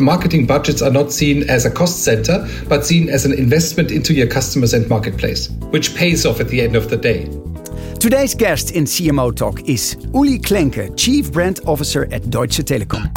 marketing budgets are not seen as a cost center, but seen as an investment into your customers and marketplace, which pays off at the end of the day. Today's guest in CMO Talk is Uli Klenke, Chief Brand Officer at Deutsche Telekom.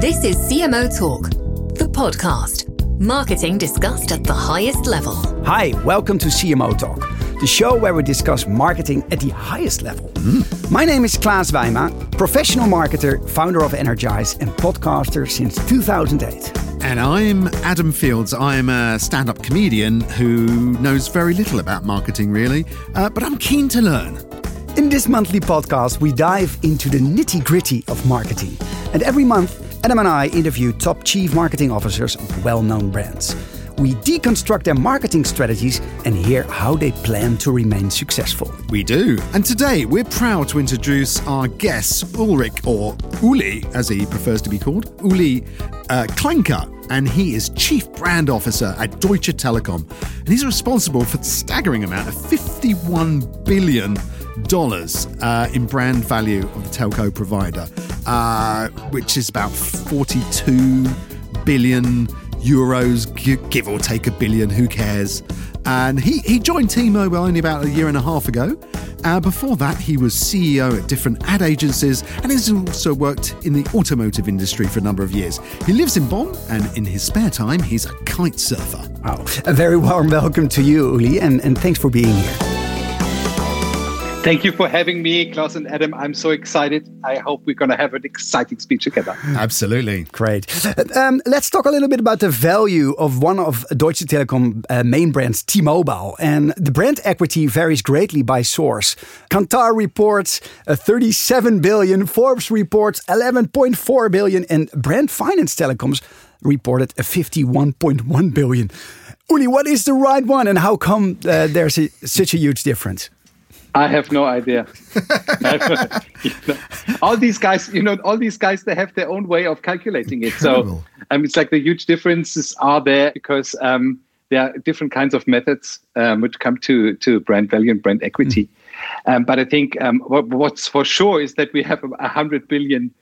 This is CMO Talk, the podcast. Marketing discussed at the highest level. Hi, welcome to CMO Talk the show where we discuss marketing at the highest level. Mm. My name is Klaas Weima, professional marketer, founder of Energize, and podcaster since 2008. And I'm Adam Fields. I'm a stand up comedian who knows very little about marketing, really, uh, but I'm keen to learn. In this monthly podcast, we dive into the nitty gritty of marketing. And every month, Adam and I interview top chief marketing officers of well known brands we deconstruct their marketing strategies and hear how they plan to remain successful. We do. And today we're proud to introduce our guest, Ulrich, or Uli, as he prefers to be called, Uli uh, Klenke. And he is Chief Brand Officer at Deutsche Telekom. And he's responsible for the staggering amount of $51 billion uh, in brand value of the telco provider, uh, which is about 42 billion euros, give or take a billion, who cares? And he, he joined T Mobile only about a year and a half ago. Uh, before that, he was CEO at different ad agencies and has also worked in the automotive industry for a number of years. He lives in Bonn, and in his spare time, he's a kite surfer. Oh, a very warm welcome to you, Uli, and, and thanks for being here. Thank you for having me, Klaus and Adam. I'm so excited. I hope we're going to have an exciting speech together. Absolutely. Great. Um, let's talk a little bit about the value of one of Deutsche Telekom uh, main brands, T-Mobile. And the brand equity varies greatly by source. Kantar reports uh, 37 billion, Forbes reports 11.4 billion, and Brand Finance Telecoms reported a 51.1 billion. Uli, what is the right one and how come uh, there's a, such a huge difference? I have no idea. all these guys, you know, all these guys, they have their own way of calculating it. Incredible. So um, it's like the huge differences are there because um, there are different kinds of methods um, which come to to brand value and brand equity. Mm. Um, but I think um, what, what's for sure is that we have a hundred billion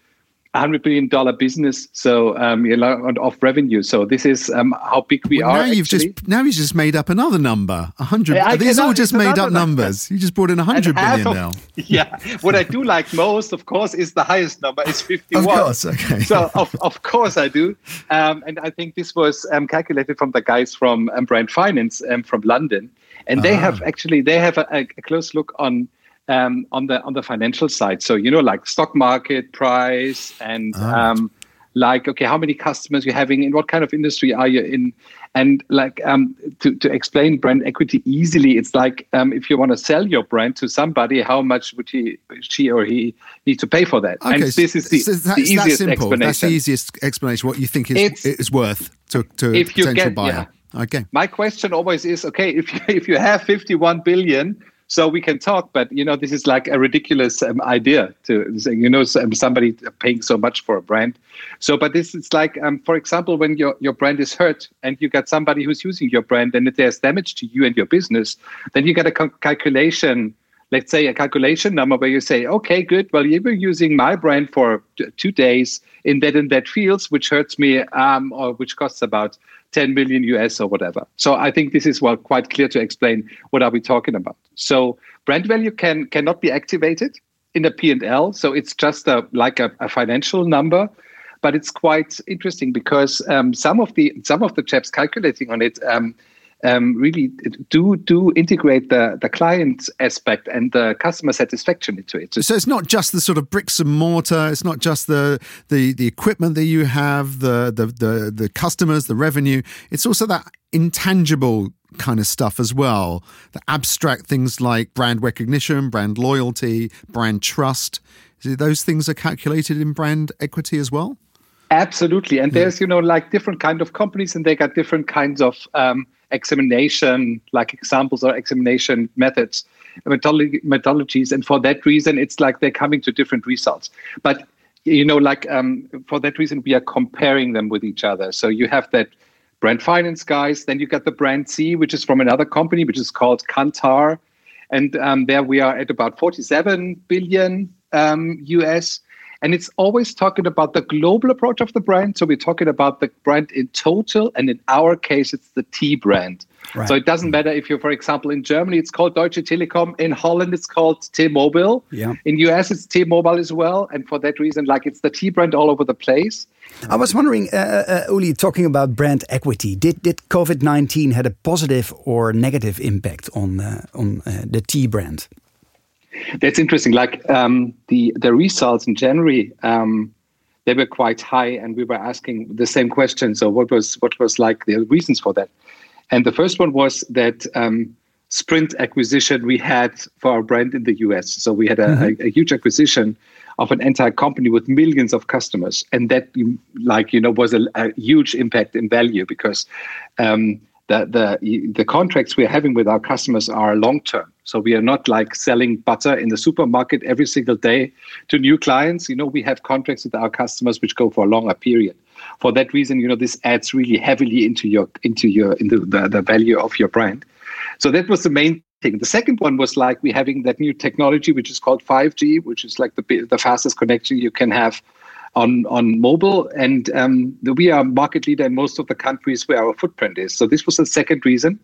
hundred billion dollar business, so um, you know, of revenue. So this is um, how big we well, are. Now you've actually. just now you've just made up another number. A hundred. These are all just made up numbers. You just brought in a hundred billion of, now. Yeah. What I do like most, of course, is the highest number. It's fifty-one. Of course. Okay. So of, of course I do, um, and I think this was um, calculated from the guys from um, Brand Finance um, from London, and they ah. have actually they have a, a close look on um, on the on the financial side. So you know, like stock market price and ah. um, like okay, how many customers you're having, in what kind of industry are you in, and like um, to to explain brand equity easily, it's like um, if you want to sell your brand to somebody, how much would he, she or he need to pay for that? Okay, and this is the, so the easiest explanation. That's the easiest explanation. What you think is is worth to to if potential get, buyer. Yeah. Okay. My question always is okay if you, if you have 51 billion so we can talk but you know this is like a ridiculous um, idea to say you know somebody paying so much for a brand. So but this is like um, for example when your, your brand is hurt and you got somebody who's using your brand and if there's damage to you and your business then you get a calculation let's say a calculation number where you say okay good. Well you were using my brand for two days in that in that fields which hurts me um, or which costs about 10 million US or whatever. So I think this is well quite clear to explain what are we talking about. So brand value can cannot be activated in a P&L. So it's just a like a, a financial number, but it's quite interesting because um, some of the some of the chaps calculating on it um, um, really do do integrate the the client aspect and the customer satisfaction into it. So it's not just the sort of bricks and mortar. It's not just the the the equipment that you have, the the the, the customers, the revenue. It's also that intangible kind of stuff as well. The abstract things like brand recognition, brand loyalty, brand trust. Those things are calculated in brand equity as well. Absolutely, and there's you know like different kind of companies, and they got different kinds of um, examination, like examples or examination methods, methodologies, and for that reason, it's like they're coming to different results. But you know, like um, for that reason, we are comparing them with each other. So you have that brand finance guys, then you got the BrandZ, which is from another company, which is called Kantar, and um, there we are at about 47 billion um, US. And it's always talking about the global approach of the brand. So we're talking about the brand in total. And in our case, it's the T brand. Right. So it doesn't matter if you're, for example, in Germany, it's called Deutsche Telekom. In Holland, it's called T-Mobile. Yeah. In US, it's T-Mobile as well. And for that reason, like it's the T brand all over the place. I was wondering, uh, uh, Uli, talking about brand equity, did did COVID nineteen had a positive or negative impact on uh, on uh, the T brand? That's interesting. Like um, the the results in January, um, they were quite high, and we were asking the same question. So what was what was like the reasons for that? And the first one was that um, Sprint acquisition we had for our brand in the US. So we had a, mm-hmm. a, a huge acquisition of an entire company with millions of customers, and that like you know was a, a huge impact in value because um, the the the contracts we're having with our customers are long term. So we are not like selling butter in the supermarket every single day to new clients. You know, we have contracts with our customers which go for a longer period. For that reason, you know, this adds really heavily into your into your into the, the value of your brand. So that was the main thing. The second one was like we having that new technology which is called 5G, which is like the the fastest connection you can have on on mobile, and um, we are market leader in most of the countries where our footprint is. So this was the second reason.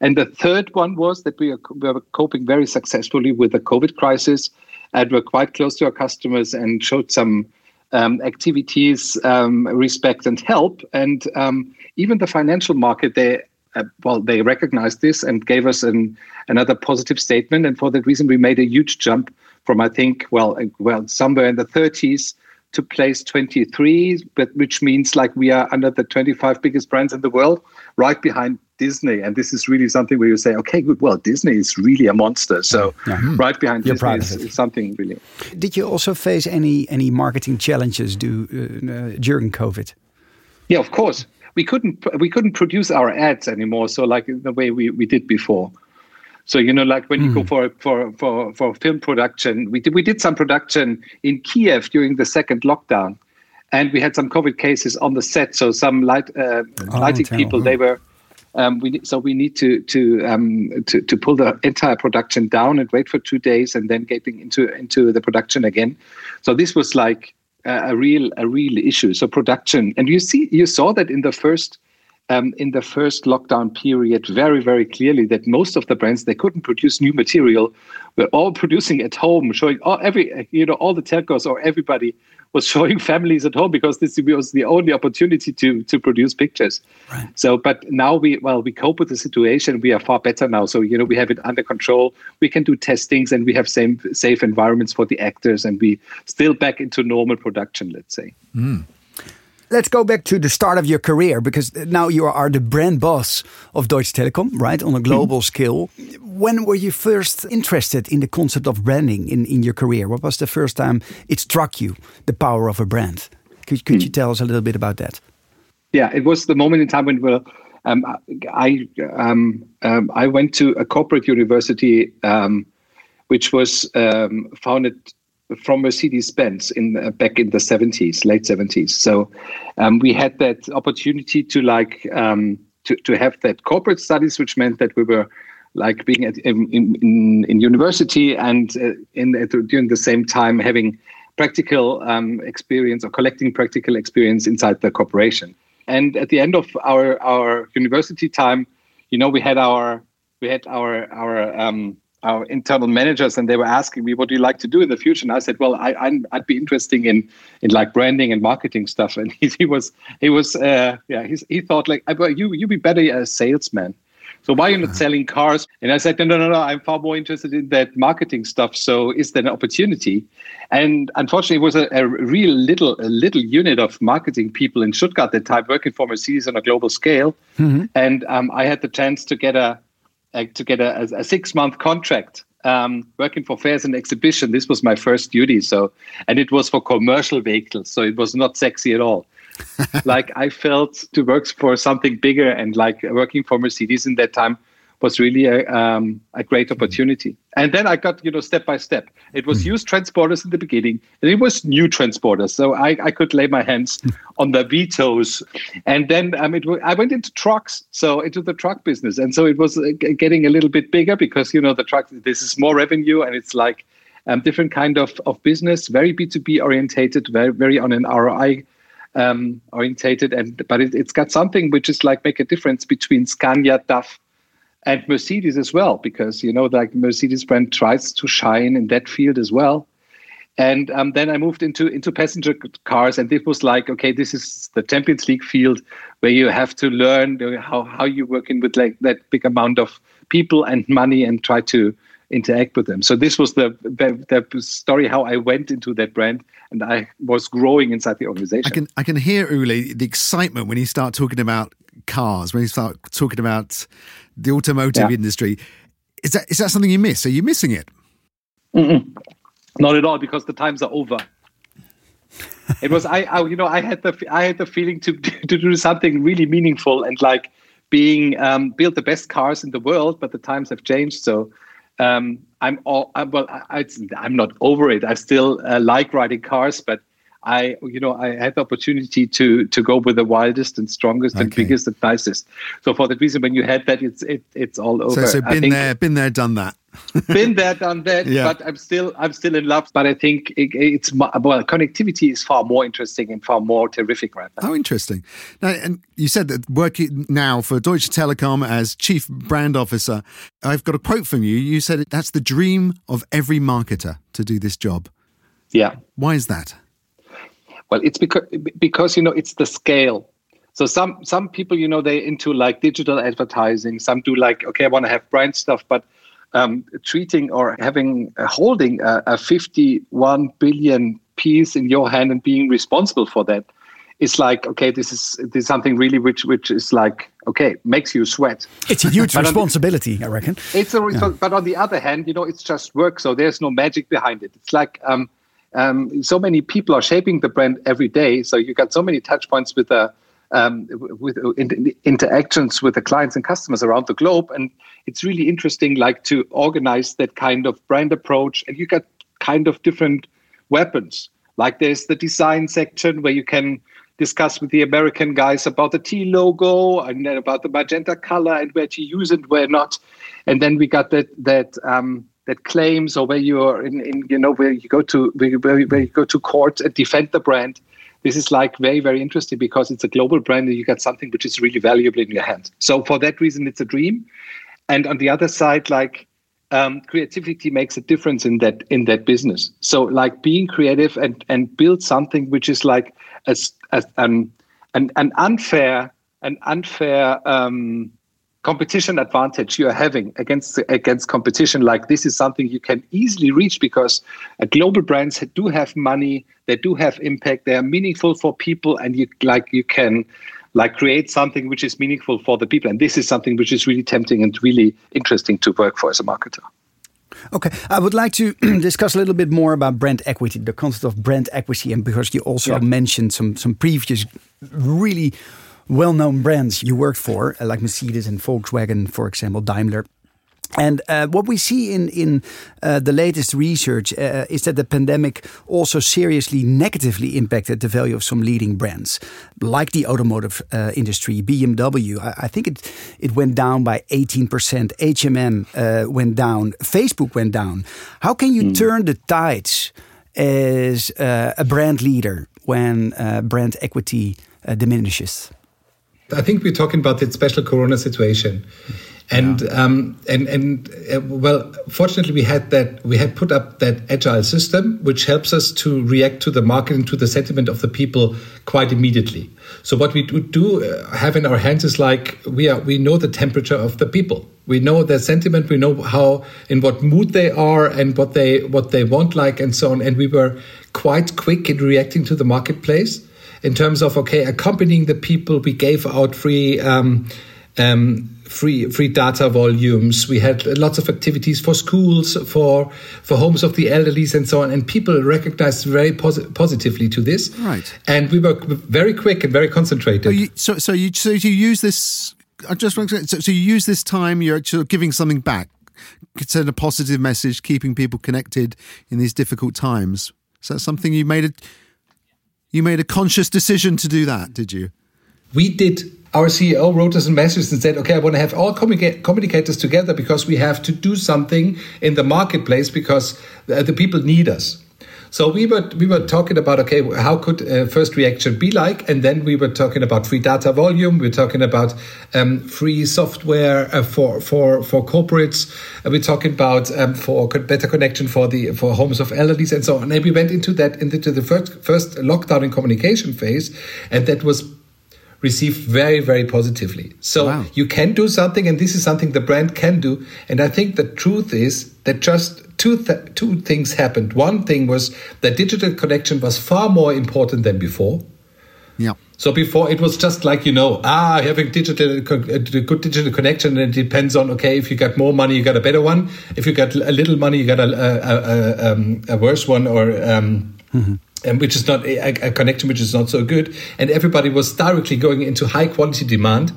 And the third one was that we are, we are coping very successfully with the COVID crisis, and we're quite close to our customers and showed some um, activities, um, respect, and help. And um, even the financial market, they uh, well, they recognized this and gave us an, another positive statement. And for that reason, we made a huge jump from I think well, uh, well, somewhere in the 30s to place 23, but which means like we are under the 25 biggest brands in the world, right behind Disney. And this is really something where you say, okay, good. Well, Disney is really a monster. So yeah. right behind You're Disney is, is, something really. Did you also face any any marketing challenges do, uh, uh, during COVID? Yeah, of course. We couldn't we couldn't produce our ads anymore. So like the way we, we did before. So you know, like when you go hmm. for for for for film production, we did we did some production in Kiev during the second lockdown, and we had some COVID cases on the set. So some light uh, oh, lighting people they were. Um, we so we need to to um, to to pull the entire production down and wait for two days and then getting into into the production again. So this was like a, a real a real issue. So production, and you see you saw that in the first um, in the first lockdown period very, very clearly that most of the brands they couldn't produce new material. We're all producing at home, showing all every you know all the telcos or everybody was showing families at home because this was the only opportunity to to produce pictures. Right. So, but now we well we cope with the situation. We are far better now. So you know we have it under control. We can do testings and we have same safe environments for the actors, and we still back into normal production. Let's say. Mm. Let's go back to the start of your career because now you are the brand boss of Deutsche Telekom, right, on a global mm-hmm. scale. When were you first interested in the concept of branding in, in your career? What was the first time it struck you, the power of a brand? Could, could mm. you tell us a little bit about that? Yeah, it was the moment in time when we um, I um, um, I went to a corporate university, um, which was um, founded from Mercedes-Benz in uh, back in the 70s, late 70s. So um, we had that opportunity to like um, to to have that corporate studies, which meant that we were like being at, in, in, in university and uh, in at, during the same time having practical um, experience or collecting practical experience inside the corporation. And at the end of our our university time, you know, we had our we had our our um, our internal managers and they were asking me what do you like to do in the future? And i said well I, i would be interested in in like branding and marketing stuff. And he, he was he was uh, yeah he, he thought like well, you you be better as a salesman. So why are you not uh-huh. selling cars? And i said no no no no i'm far more interested in that marketing stuff. So is there an opportunity? And unfortunately it was a, a real little a little unit of marketing people in stuttgart that time working for mercedes on a global scale. Mm-hmm. and um, i had the chance to get a uh, to get a, a six month contract um, working for fairs and exhibition. This was my first duty. So, and it was for commercial vehicles. So it was not sexy at all. like I felt to work for something bigger and like working for Mercedes in that time was really a, um, a great opportunity. And then I got, you know, step by step. It was hmm. used transporters in the beginning, and it was new transporters. So I, I could lay my hands on the Vitos. And then um, it, I went into trucks, so into the truck business. And so it was uh, getting a little bit bigger because, you know, the truck, this is more revenue and it's like, um, different kind of, of business, very B2B orientated, very, very on an ROI um, orientated. And but it, has got something which is like make a difference between Scania, DAF, and Mercedes as well, because you know, like Mercedes brand tries to shine in that field as well. And um, then I moved into into passenger cars, and it was like, okay, this is the Champions League field where you have to learn how how you work in with like that big amount of people and money and try to interact with them. So this was the, the, the story how I went into that brand and I was growing inside the organization. I can I can hear Uli the excitement when you start talking about cars, when you start talking about the automotive yeah. industry. Is that is that something you miss? Are you missing it? Mm-mm. Not at all, because the times are over. it was I, I, you know I had the I had the feeling to to do something really meaningful and like being um, build the best cars in the world, but the times have changed. So um, I'm all I, well. I, am not over it. I still uh, like riding cars, but I, you know, I had the opportunity to to go with the wildest and strongest okay. and biggest and nicest. So for that reason, when you had that, it's it, it's all over. So, so been think, there, been there, done that. been there, done that. Yeah. But I'm still I'm still in love. But I think it, it's well, connectivity is far more interesting and far more terrific right now. Oh, interesting. Now, and you said that working now for Deutsche Telekom as chief brand officer. I've got a quote from you. You said that's the dream of every marketer to do this job. Yeah. Why is that? Well, it's because because you know it's the scale. So some some people you know they're into like digital advertising. Some do like okay, I want to have brand stuff, but um, treating or having uh, holding a, a 51 billion piece in your hand and being responsible for that it's like okay this is this is something really which which is like okay makes you sweat it's a huge responsibility the, i reckon it's a yeah. but on the other hand you know it's just work so there's no magic behind it it's like um, um, so many people are shaping the brand every day. So you got so many touch points with the um, with in, interactions with the clients and customers around the globe, and it's really interesting, like to organize that kind of brand approach. And you got kind of different weapons. Like there's the design section where you can discuss with the American guys about the T logo and then about the magenta color and where to use it, where not. And then we got that that um, that claims or where you are in, in you know where you go to where where you go to court and defend the brand this is like very very interesting because it's a global brand and you got something which is really valuable in your hand. So for that reason it's a dream. And on the other side like um, creativity makes a difference in that in that business. So like being creative and and build something which is like as, as um, an, an unfair an unfair um, competition advantage you are having against against competition like this is something you can easily reach because uh, global brands do have money they do have impact they are meaningful for people and you like you can like create something which is meaningful for the people. And this is something which is really tempting and really interesting to work for as a marketer. Okay, I would like to discuss a little bit more about brand equity, the concept of brand equity, and because you also yeah. mentioned some some previous really well known brands you worked for, uh, like Mercedes and Volkswagen, for example, Daimler. And uh, what we see in in uh, the latest research uh, is that the pandemic also seriously negatively impacted the value of some leading brands, like the automotive uh, industry. BMW, I, I, think it it went down by eighteen percent. HMM uh, went down. Facebook went down. How can you mm. turn the tides as uh, a brand leader when brand equity diminishes? I think we're talking about the special Corona situation. And yeah. um, and and uh, well, fortunately, we had that we had put up that agile system, which helps us to react to the market and to the sentiment of the people quite immediately. So what we do, do uh, have in our hands is like we are we know the temperature of the people. We know their sentiment. We know how in what mood they are and what they what they want like and so on. And we were quite quick in reacting to the marketplace in terms of okay accompanying the people we gave out free um, um, free free data volumes. We had lots of activities for schools for for homes of the elderlies and so on. And people recognized very posi- positively to this. Right. And we were very quick and very concentrated. So you, so, so you so you use this I just want to so, so you use this time you're actually giving something back send a positive message keeping people connected in these difficult times. Is that something you made it you made a conscious decision to do that, did you? we did our CEO wrote us a message and said, okay, I want to have all communicators together because we have to do something in the marketplace because uh, the people need us. So we were we were talking about okay, how could first reaction be like, and then we were talking about free data volume. We are talking about um, free software uh, for for for corporates. Uh, we're talking about um, for better connection for the for homes of elderlies and so on. And we went into that into the first first lockdown and communication phase, and that was received very, very positively. So wow. you can do something, and this is something the brand can do. And I think the truth is that just two th- two things happened. One thing was that digital connection was far more important than before. Yeah. So before it was just like you know ah having digital a good digital connection and it depends on okay if you got more money you got a better one if you got a little money you got a a, a, um, a worse one or um, mm-hmm and which is not a, a, connection which is not so good and everybody was directly going into high quality demand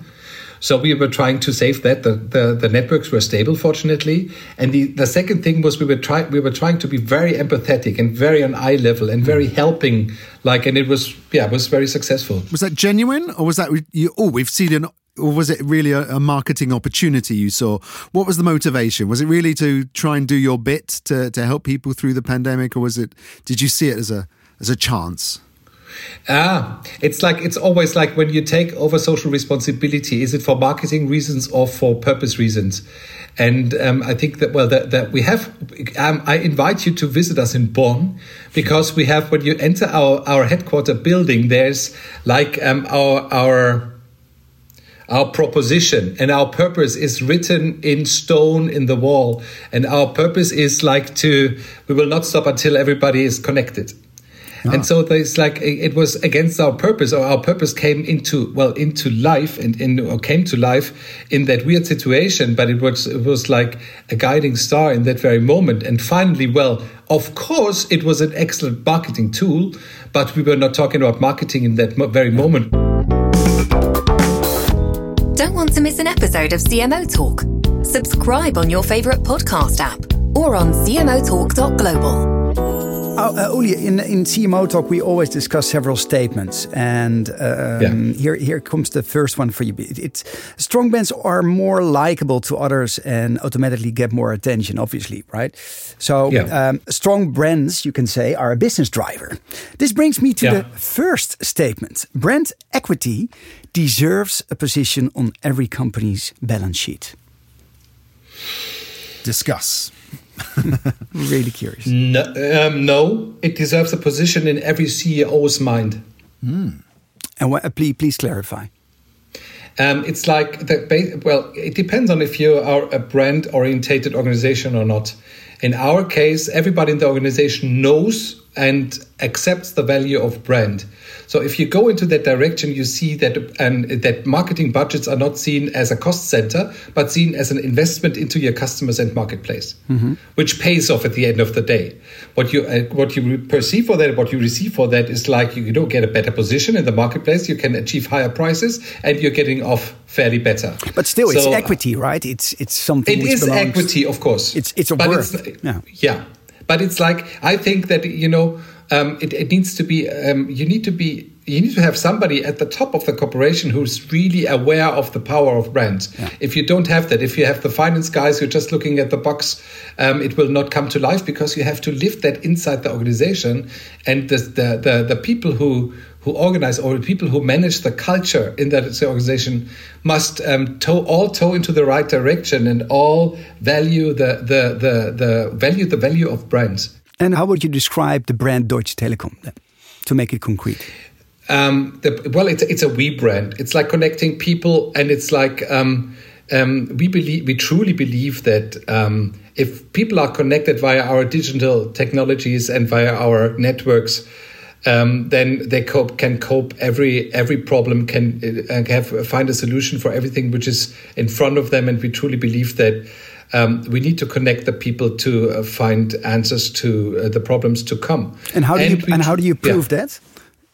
so we were trying to save that the, the, the networks were stable fortunately and the, the second thing was we were trying we were trying to be very empathetic and very on eye level and very hmm. helping like and it was yeah it was very successful was that genuine or was that you oh we've seen an or was it really a, a, marketing opportunity you saw? What was the motivation? Was it really to try and do your bit to, to help people through the pandemic, or was it? Did you see it as a as a chance? Ah, it's like it's always like when you take over social responsibility. Is it for marketing reasons or for purpose reasons? And um, I think that well that, that we have. Um, I invite you to visit us in Bonn because we have when you enter our our headquarter building. There's like um, our our our proposition and our purpose is written in stone in the wall and our purpose is like to we will not stop until everybody is connected and ah. so it's like it was against our purpose, or our purpose came into well into life and in or came to life in that weird situation. But it was it was like a guiding star in that very moment. And finally, well, of course, it was an excellent marketing tool, but we were not talking about marketing in that very moment. Don't want to miss an episode of CMO Talk? Subscribe on your favorite podcast app or on cmotalk.global. Oh, uh, Uli, in, in CMO Talk, we always discuss several statements. And um, yeah. here, here comes the first one for you. It, it's strong brands are more likable to others and automatically get more attention, obviously, right? So, yeah. um, strong brands, you can say, are a business driver. This brings me to yeah. the first statement brand equity deserves a position on every company's balance sheet. Discuss. really curious. No, um, no, it deserves a position in every CEO's mind. Mm. And what, uh, please, please clarify. Um, it's like the well, it depends on if you are a brand orientated organization or not. In our case, everybody in the organization knows and accepts the value of brand. So if you go into that direction, you see that and that marketing budgets are not seen as a cost center, but seen as an investment into your customers and marketplace, mm-hmm. which pays off at the end of the day. What you uh, what you perceive for that, what you receive for that, is like you, you don't get a better position in the marketplace. You can achieve higher prices, and you're getting off fairly better. But still, so, it's equity, right? It's it's something. It is belongs, equity, of course. It's it's a worth. It's, yeah. yeah, but it's like I think that you know um, it, it, needs to be um, you need to be you need to have somebody at the top of the corporation who's really aware of the power of brands. Yeah. If you don't have that, if you have the finance guys who are just looking at the box, um, it will not come to life because you have to live that inside the organization. And the the the, the people who who organize or the people who manage the culture in that organization must um, toe, all toe into the right direction and all value the the the, the value the value of brands. And how would you describe the brand Deutsche Telekom then, to make it concrete? Um, the, well, it's it's a we brand. It's like connecting people, and it's like um, um, we believe we truly believe that um, if people are connected via our digital technologies and via our networks. Um, then they cope, can cope every every problem can uh, have find a solution for everything which is in front of them and we truly believe that um, we need to connect the people to uh, find answers to uh, the problems to come. And how do and you and how do you prove yeah. that?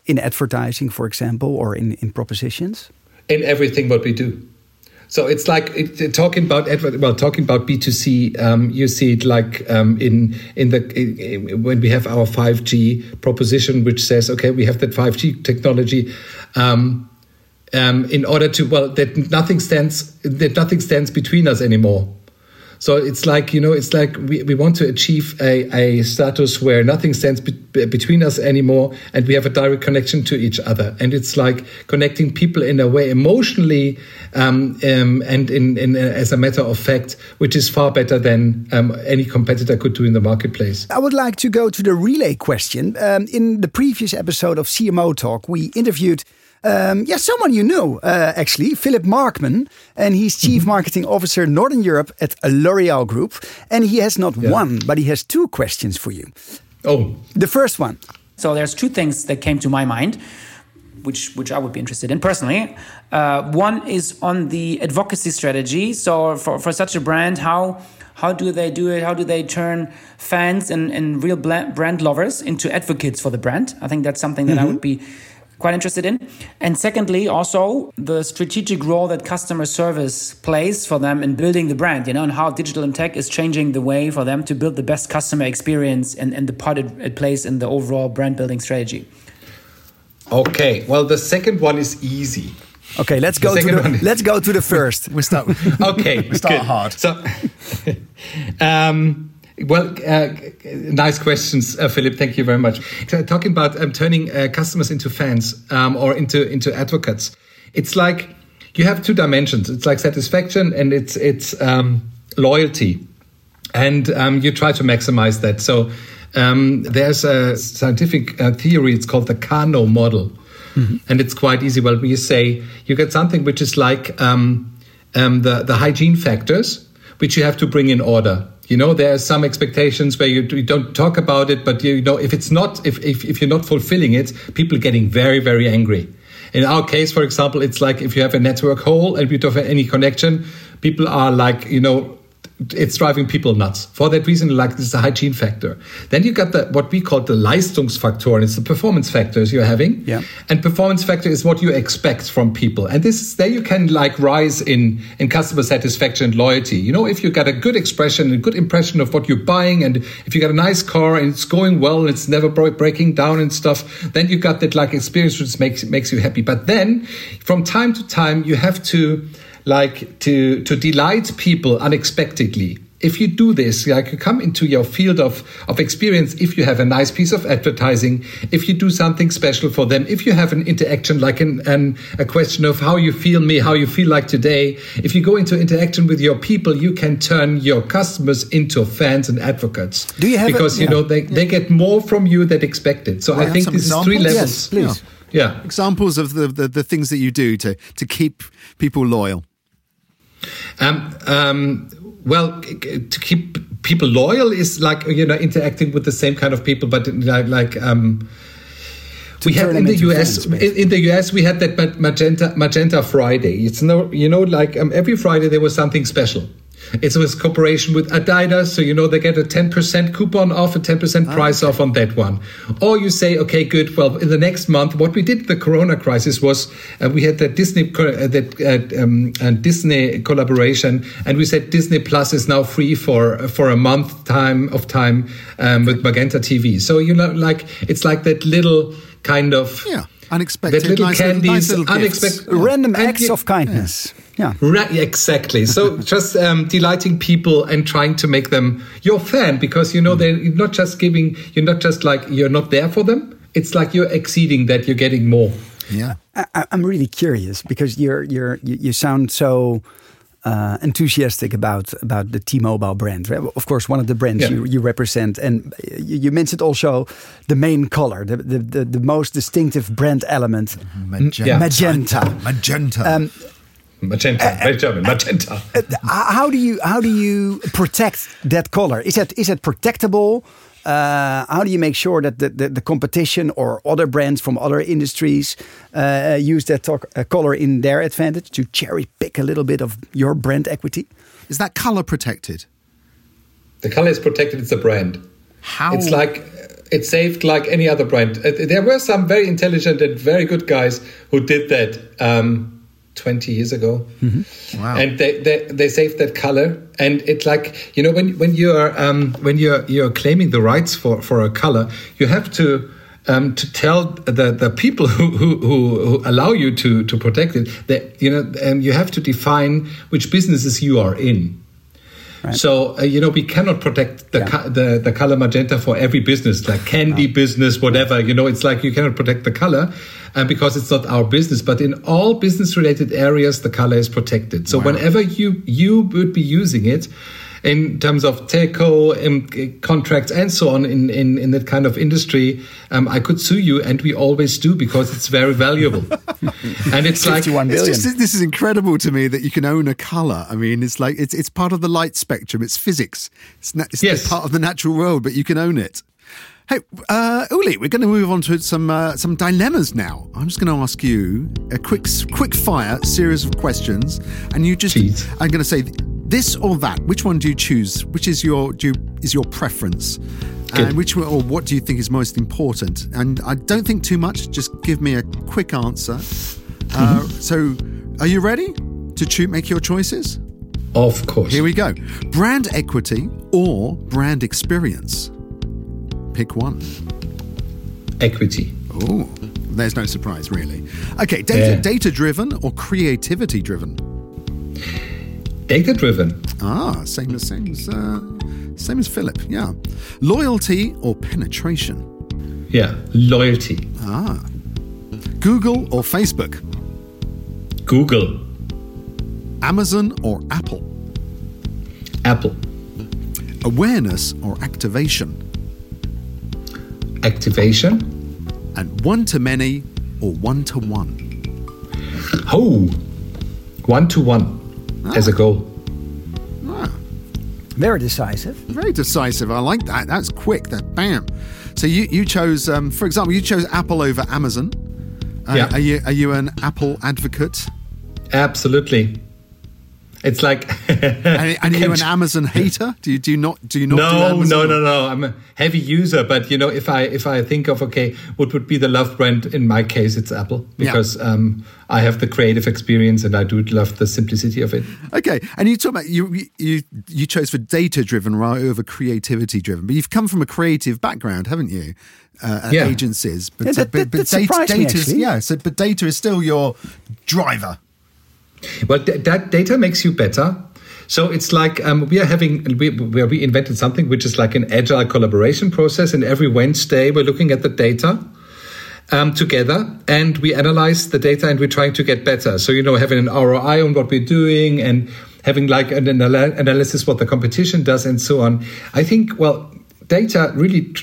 In advertising, for example, or in, in propositions? In everything what we do. So it's like it, talking about well, talking about B two C. Um, you see it like um, in in the in, when we have our five G proposition, which says, okay, we have that five G technology. Um, um, in order to well that nothing stands that nothing stands between us anymore. So it's like you know, it's like we, we want to achieve a, a status where nothing stands be- between us anymore, and we have a direct connection to each other. And it's like connecting people in a way emotionally um, um, and in, in as a matter of fact, which is far better than um, any competitor could do in the marketplace. I would like to go to the relay question. Um, in the previous episode of CMO Talk, we interviewed um, yeah, someone you know, uh, actually, Philip Markman, and he's Chief mm-hmm. Marketing Officer Northern Europe at L'Oreal Group. And he has not yeah. one, but he has two questions for you. Oh. The first one. So there's two things that came to my mind. Which, which I would be interested in personally. Uh, one is on the advocacy strategy. So for, for such a brand, how how do they do it? How do they turn fans and, and real brand lovers into advocates for the brand? I think that's something that mm -hmm. I mm-hmm. would be quite interested in. And secondly, also the strategic role that customer service plays for them in building the brand, you know, and how digital and tech is changing the way for them to build the best customer experience and, and the part it, it plays in the overall brand building strategy. Okay, well, the second one is easy. Okay, let's go to the, let's go to the first. we start. okay, we start good. hard. So, um, well, uh, nice questions, uh, Philip. Thank you very much. talking about um, turning uh, customers into fans um, or into into advocates, it's like you have two dimensions. It's like satisfaction and it's it's um, loyalty, and um, you try to maximize that. So um, there's a scientific uh, theory. It's called the Kano model, mm-hmm. and it's quite easy. Well, we say you get something which is like um, the the hygiene factors, which you have to bring in order you know there are some expectations where you, you, don't talk about it but you know if it's not if, if, if you're not fulfilling it people are getting very very angry. In our case for example it's like if you have a network hole and we don't have any connection people are like you know it's driving people nuts. For that reason, like this is a hygiene factor. Then you got the what we call the Leistungsfaktor, and it's the performance factors you're having. Yeah. And performance factor is what you expect from people. And this is there you can like rise in in customer satisfaction and loyalty. You know, if you got a good expression, a good impression of what you're buying, and if you got a nice car and it's going well, and it's never breaking down and stuff, then you got that like experience which makes makes you happy. But then from time to time you have to like to to delight people unexpectedly if you do this like you come into your field of of experience if you have a nice piece of advertising if you do something special for them if you have an interaction like an, an a question of how you feel me how you feel like today if you go into interaction with your people you can turn your customers into fans and advocates do you have because a, you know they, yeah. they get more from you than expected so well, i think this examples? is three levels yes, please yeah. Yeah. Examples of the, the, the, things that you do to, to keep people loyal. Um, um, well, to keep people loyal is like you know interacting with the same kind of people, but like like. Um, we had in the US in, in, the US we had that magenta magenta Friday. It's no you know like um, every Friday there was something special. It's with cooperation with Adidas, so you know they get a 10% coupon off, a 10% ah, price okay. off on that one. Or you say, okay, good. Well, in the next month, what we did the Corona crisis was uh, we had the Disney uh, that uh, um, Disney collaboration, and we said Disney Plus is now free for for a month time of time um, with Magenta TV. So you know, like it's like that little kind of yeah unexpected that little nice candies, little, nice unexpected random acts of kindness. Yeah. Yeah. Right, exactly. So just um, delighting people and trying to make them your fan because you know mm. they're not just giving. You're not just like you're not there for them. It's like you're exceeding that. You're getting more. Yeah. I, am really curious because you're you're you, you sound so. Uh, enthusiastic about about the T-Mobile brand. Of course, one of the brands yeah. you, you represent, and you, mentioned also the main color, the the, the, the most distinctive brand element, magenta. Magenta. magenta. Um, Magenta, very German, magenta. Uh, how do you how do you protect that color? Is that is it protectable? Uh, how do you make sure that the, the, the, competition or other brands from other industries uh, use that talk, uh, color in their advantage to cherry pick a little bit of your brand equity? Is that color protected? The color is protected. It's a brand. How? It's like it's saved like any other brand. Uh, there were some very intelligent and very good guys who did that. Um, 20 years ago. Mm-hmm. Wow. And they, they, they saved that color. And it's like, you know, when, when you're, um, when you're, you're claiming the rights for, for a color, you have to, um, to tell the, the people who, who, who, allow you to, to protect it that you know um, you have to define which businesses you are in. Right. So uh, you know we cannot protect the, yeah. the the color magenta for every business, like candy no. business, whatever. You know, it's like you cannot protect the color uh, because it's not our business. But in all business related areas, the color is protected. So wow. whenever you you would be using it, in terms of telco um, contracts and so on in, in, in that kind of industry, um, I could sue you, and we always do because it's very valuable. and it's like it's just, this is incredible to me that you can own a color. I mean, it's like it's it's part of the light spectrum. It's physics. It's, it's yes. part of the natural world, but you can own it. Hey, uh, Uli, we're going to move on to some uh, some dilemmas now. I'm just going to ask you a quick quick fire series of questions, and you just Jeez. I'm going to say this or that? Which one do you choose? Which is your do you, is your preference? Good. And which or what do you think is most important? And I don't think too much. Just give me a quick answer. Uh, mm-hmm. so, are you ready to choose, make your choices? Of course. Here we go. Brand equity or brand experience? Pick one. Equity. Oh, there's no surprise, really. Okay, data, yeah. data driven or creativity driven? Data driven. Ah, same as same as uh, same as Philip. Yeah, loyalty or penetration. Yeah, loyalty. Ah, Google or Facebook. Google. Amazon or Apple. Apple. Awareness or activation. Activation. And one to many or one to one. Oh, one to one ah. as a goal. Ah. Very decisive. Very decisive. I like that. That's quick. That bam. So you you chose, um, for example, you chose Apple over Amazon. Uh, yeah. Are you are you an Apple advocate? Absolutely. It's like and, and are you an Amazon hater? Do you do you not do you not? No, no, no, no. I'm a heavy user, but you know, if I if I think of okay, what would be the love brand in my case, it's Apple because yeah. um, I have the creative experience and I do love the simplicity of it. Okay, and you talk about you you you chose for data driven right over creativity driven, but you've come from a creative background, haven't you? Uh, yeah. Agencies, but, yeah, that, that, but, but data, data yeah, so but data is still your driver. Well, th- that data makes you better. So it's like um, we are having we, we invented something which is like an agile collaboration process, and every Wednesday we're looking at the data. Um, together and we analyze the data and we're trying to get better. So, you know, having an ROI on what we're doing and having like an analysis what the competition does and so on. I think, well, data really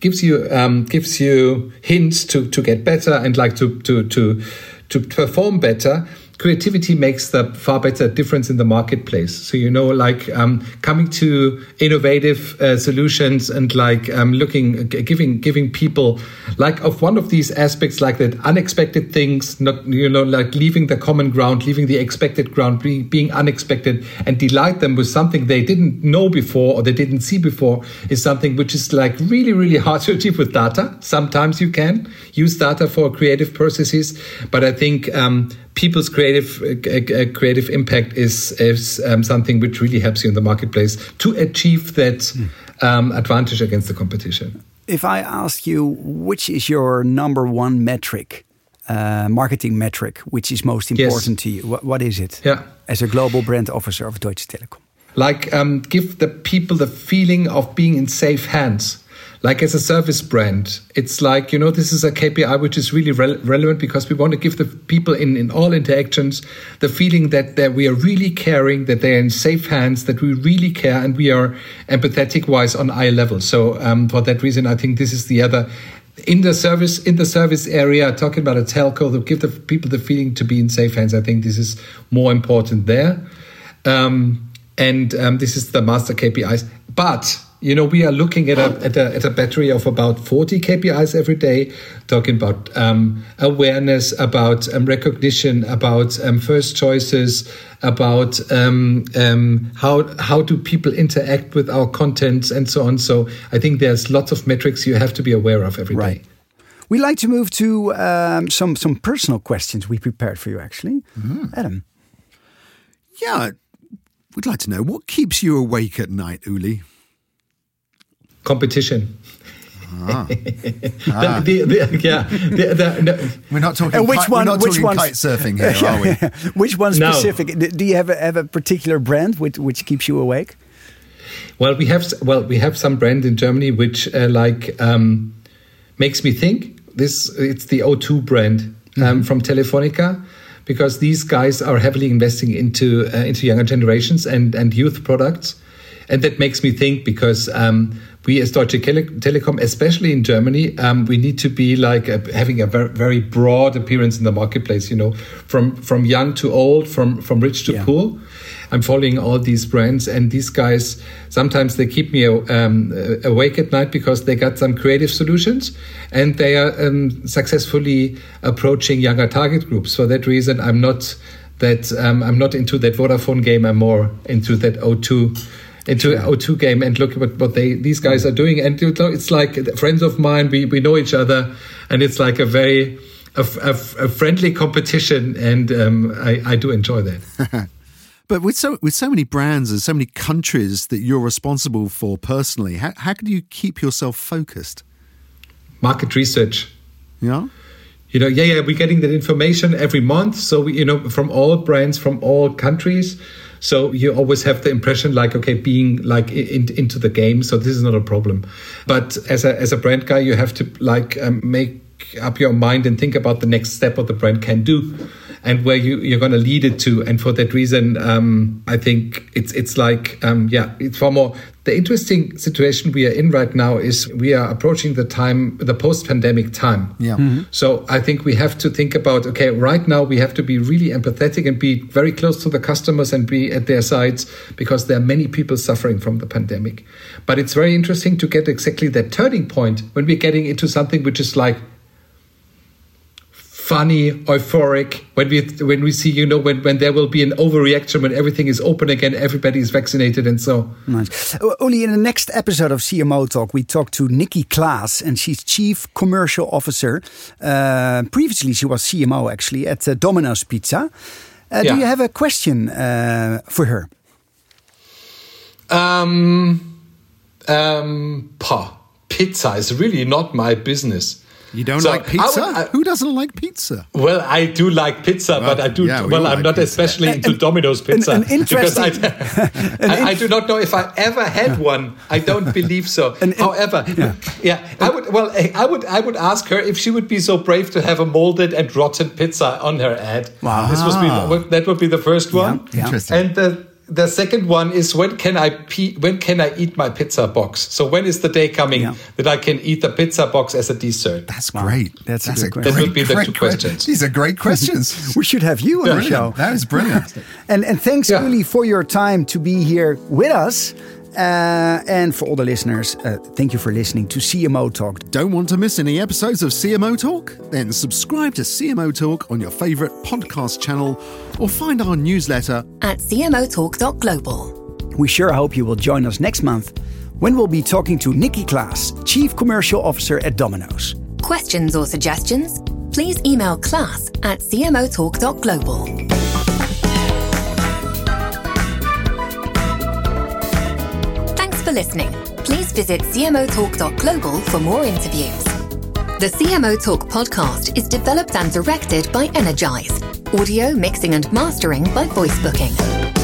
gives you um, gives you hints to to get better and like to to to to perform better creativity makes the far better difference in the marketplace. So you know, like um, coming to innovative uh, solutions and like um, looking, giving giving people like of one of these aspects, like that unexpected things, not you know, like leaving the common ground, leaving the expected ground, being, being unexpected, and delight them with something they didn't know before or they didn't see before is something which is like really really hard to achieve with data. Sometimes you can use data for creative processes, but I think um, people's creative uh, uh, creative impact is is um, something which really helps you in the marketplace to achieve that um, advantage against the competition. If I ask you which is your number one metric, uh, marketing metric, which is most important yes. to you, what, what is it? Yeah. As a global brand officer of Deutsche Telekom, like um, give the people the feeling of being in safe hands like as a service brand, it's like, you know, this is a KPI which is really re- relevant because we want to give the people in, in all interactions the feeling that, that we are really caring, that they're in safe hands, that we really care and we are empathetic wise on eye level. So um, for that reason, I think this is the other in the service in the service area talking about a telco that give the people the feeling to be in safe hands i think this is more important there um, and um, this is the master kpis but you know, we are looking at a, at a, at a battery of about 40 KPIs every day, talking about um, awareness, about um, recognition, about um, first choices, about um, um, how how do people interact with our contents and so on. So I think there's lots of metrics you have to be aware of every right. day. We like to move to um, some some personal questions we prepared for you, actually, mm. Adam. Yeah, we'd like to know what keeps you awake at night, Uli competition. Ah. the, the, the, yeah, the, no. We're not talking. And which kite, one? We're not which talking one? kite surfing here, are we? which one specific? D- Do you have a, have a particular brand which which keeps you awake? Well, we have well we have some brand in Germany which uh, like um, makes me think. This it's the O2 brand um, from Telefonica because these guys are heavily investing into uh, into younger generations and and youth products, and that makes me think because. Um, we as Deutsche Telekom, especially in Germany, um, we need to be like a, having a very, very broad appearance in the marketplace. You know, from from young to old, from from rich to Yeah. poor. I'm following all these brands, and these guys sometimes they keep me um, uh, awake at night because they got some creative solutions, and they are um, successfully approaching younger target groups. For that reason, I'm not that um, I'm not into that Vodafone game. I'm more into that O2 into O2 game and look at what they these guys are doing. And you know, it's like friends of mine. We we know each other, and it's like a very a, a, a friendly competition, and um, I, I do enjoy that. But with so with so many brands and so many countries that you're responsible for personally, how how can you keep yourself focused? Market research. Yeah. you know yeah yeah we're getting that information every month so we, you know from all brands from all countries so you always have the impression like okay being like in, into the game. So this is not a problem. But as a as a brand guy you have to like um, make up your mind and think about the next step what the brand can do and where you, you're going to lead it to and for that reason um, i think it's it's like um, yeah it's far more the interesting situation we are in right now is we are approaching the time the post-pandemic time Yeah. so I think we have to think about okay, right now we have to be really empathetic and be very close to the customers and be at their sides because there are many people suffering from the pandemic. But it's very interesting to get exactly that turning point when we're getting into something which is like funny, euphoric, when we when we see, you know, when, when there will be an overreaction, when everything is open again, everybody is vaccinated and so Nice. Uli, in the next episode of CMO Talk, we talk to Nikki Klaas, and she's Chief Commercial Officer. Uh, previously, she was CMO actually at uh, Domino's Pizza. Uh, Do you have a question uh, for her? Um, um, pa, pizza is really not my business. You don't So like pizza? would- I- Who doesn't like pizza? Well, I do like pizza, but I do. yeah, we well, I'm like not pizza. especially into Domino's pizza an because I, interesting- I, I do not know if I ever had one. I don't believe so. However, yeah. I would. Well, eh, I would. I would ask her if she would be so brave to have a molded and rotten pizza on her ad. Wow. This was be that would be the first one. yeah. Interesting. And the the second one is when can I pe- when can I eat my pizza box? So when is the day coming Yeah. that I can eat the pizza box as a dessert? That's great. That's a good great, question. That would be the great two que- questions. These are great questions. We should have you on the show. That is brilliant. And, and thanks, Yeah. Uli, for your time to be here with us. Uh, and for all the listeners, uh, thank you for listening to CMO Talk. Don't want to miss any episodes of CMO Talk? Then subscribe to CMO Talk on your favorite podcast channel or find our newsletter at cmotalk.global. We sure hope you will join us next month when we'll be talking to Nikki Klaas, Chief Commercial Officer at Domino's. Questions or suggestions? Please email klaas at cmotalk.global. for listening. Please visit cmotalk.global for more interviews. The CMO Talk podcast is developed and directed by Energize. Audio mixing and mastering by Voice Booking.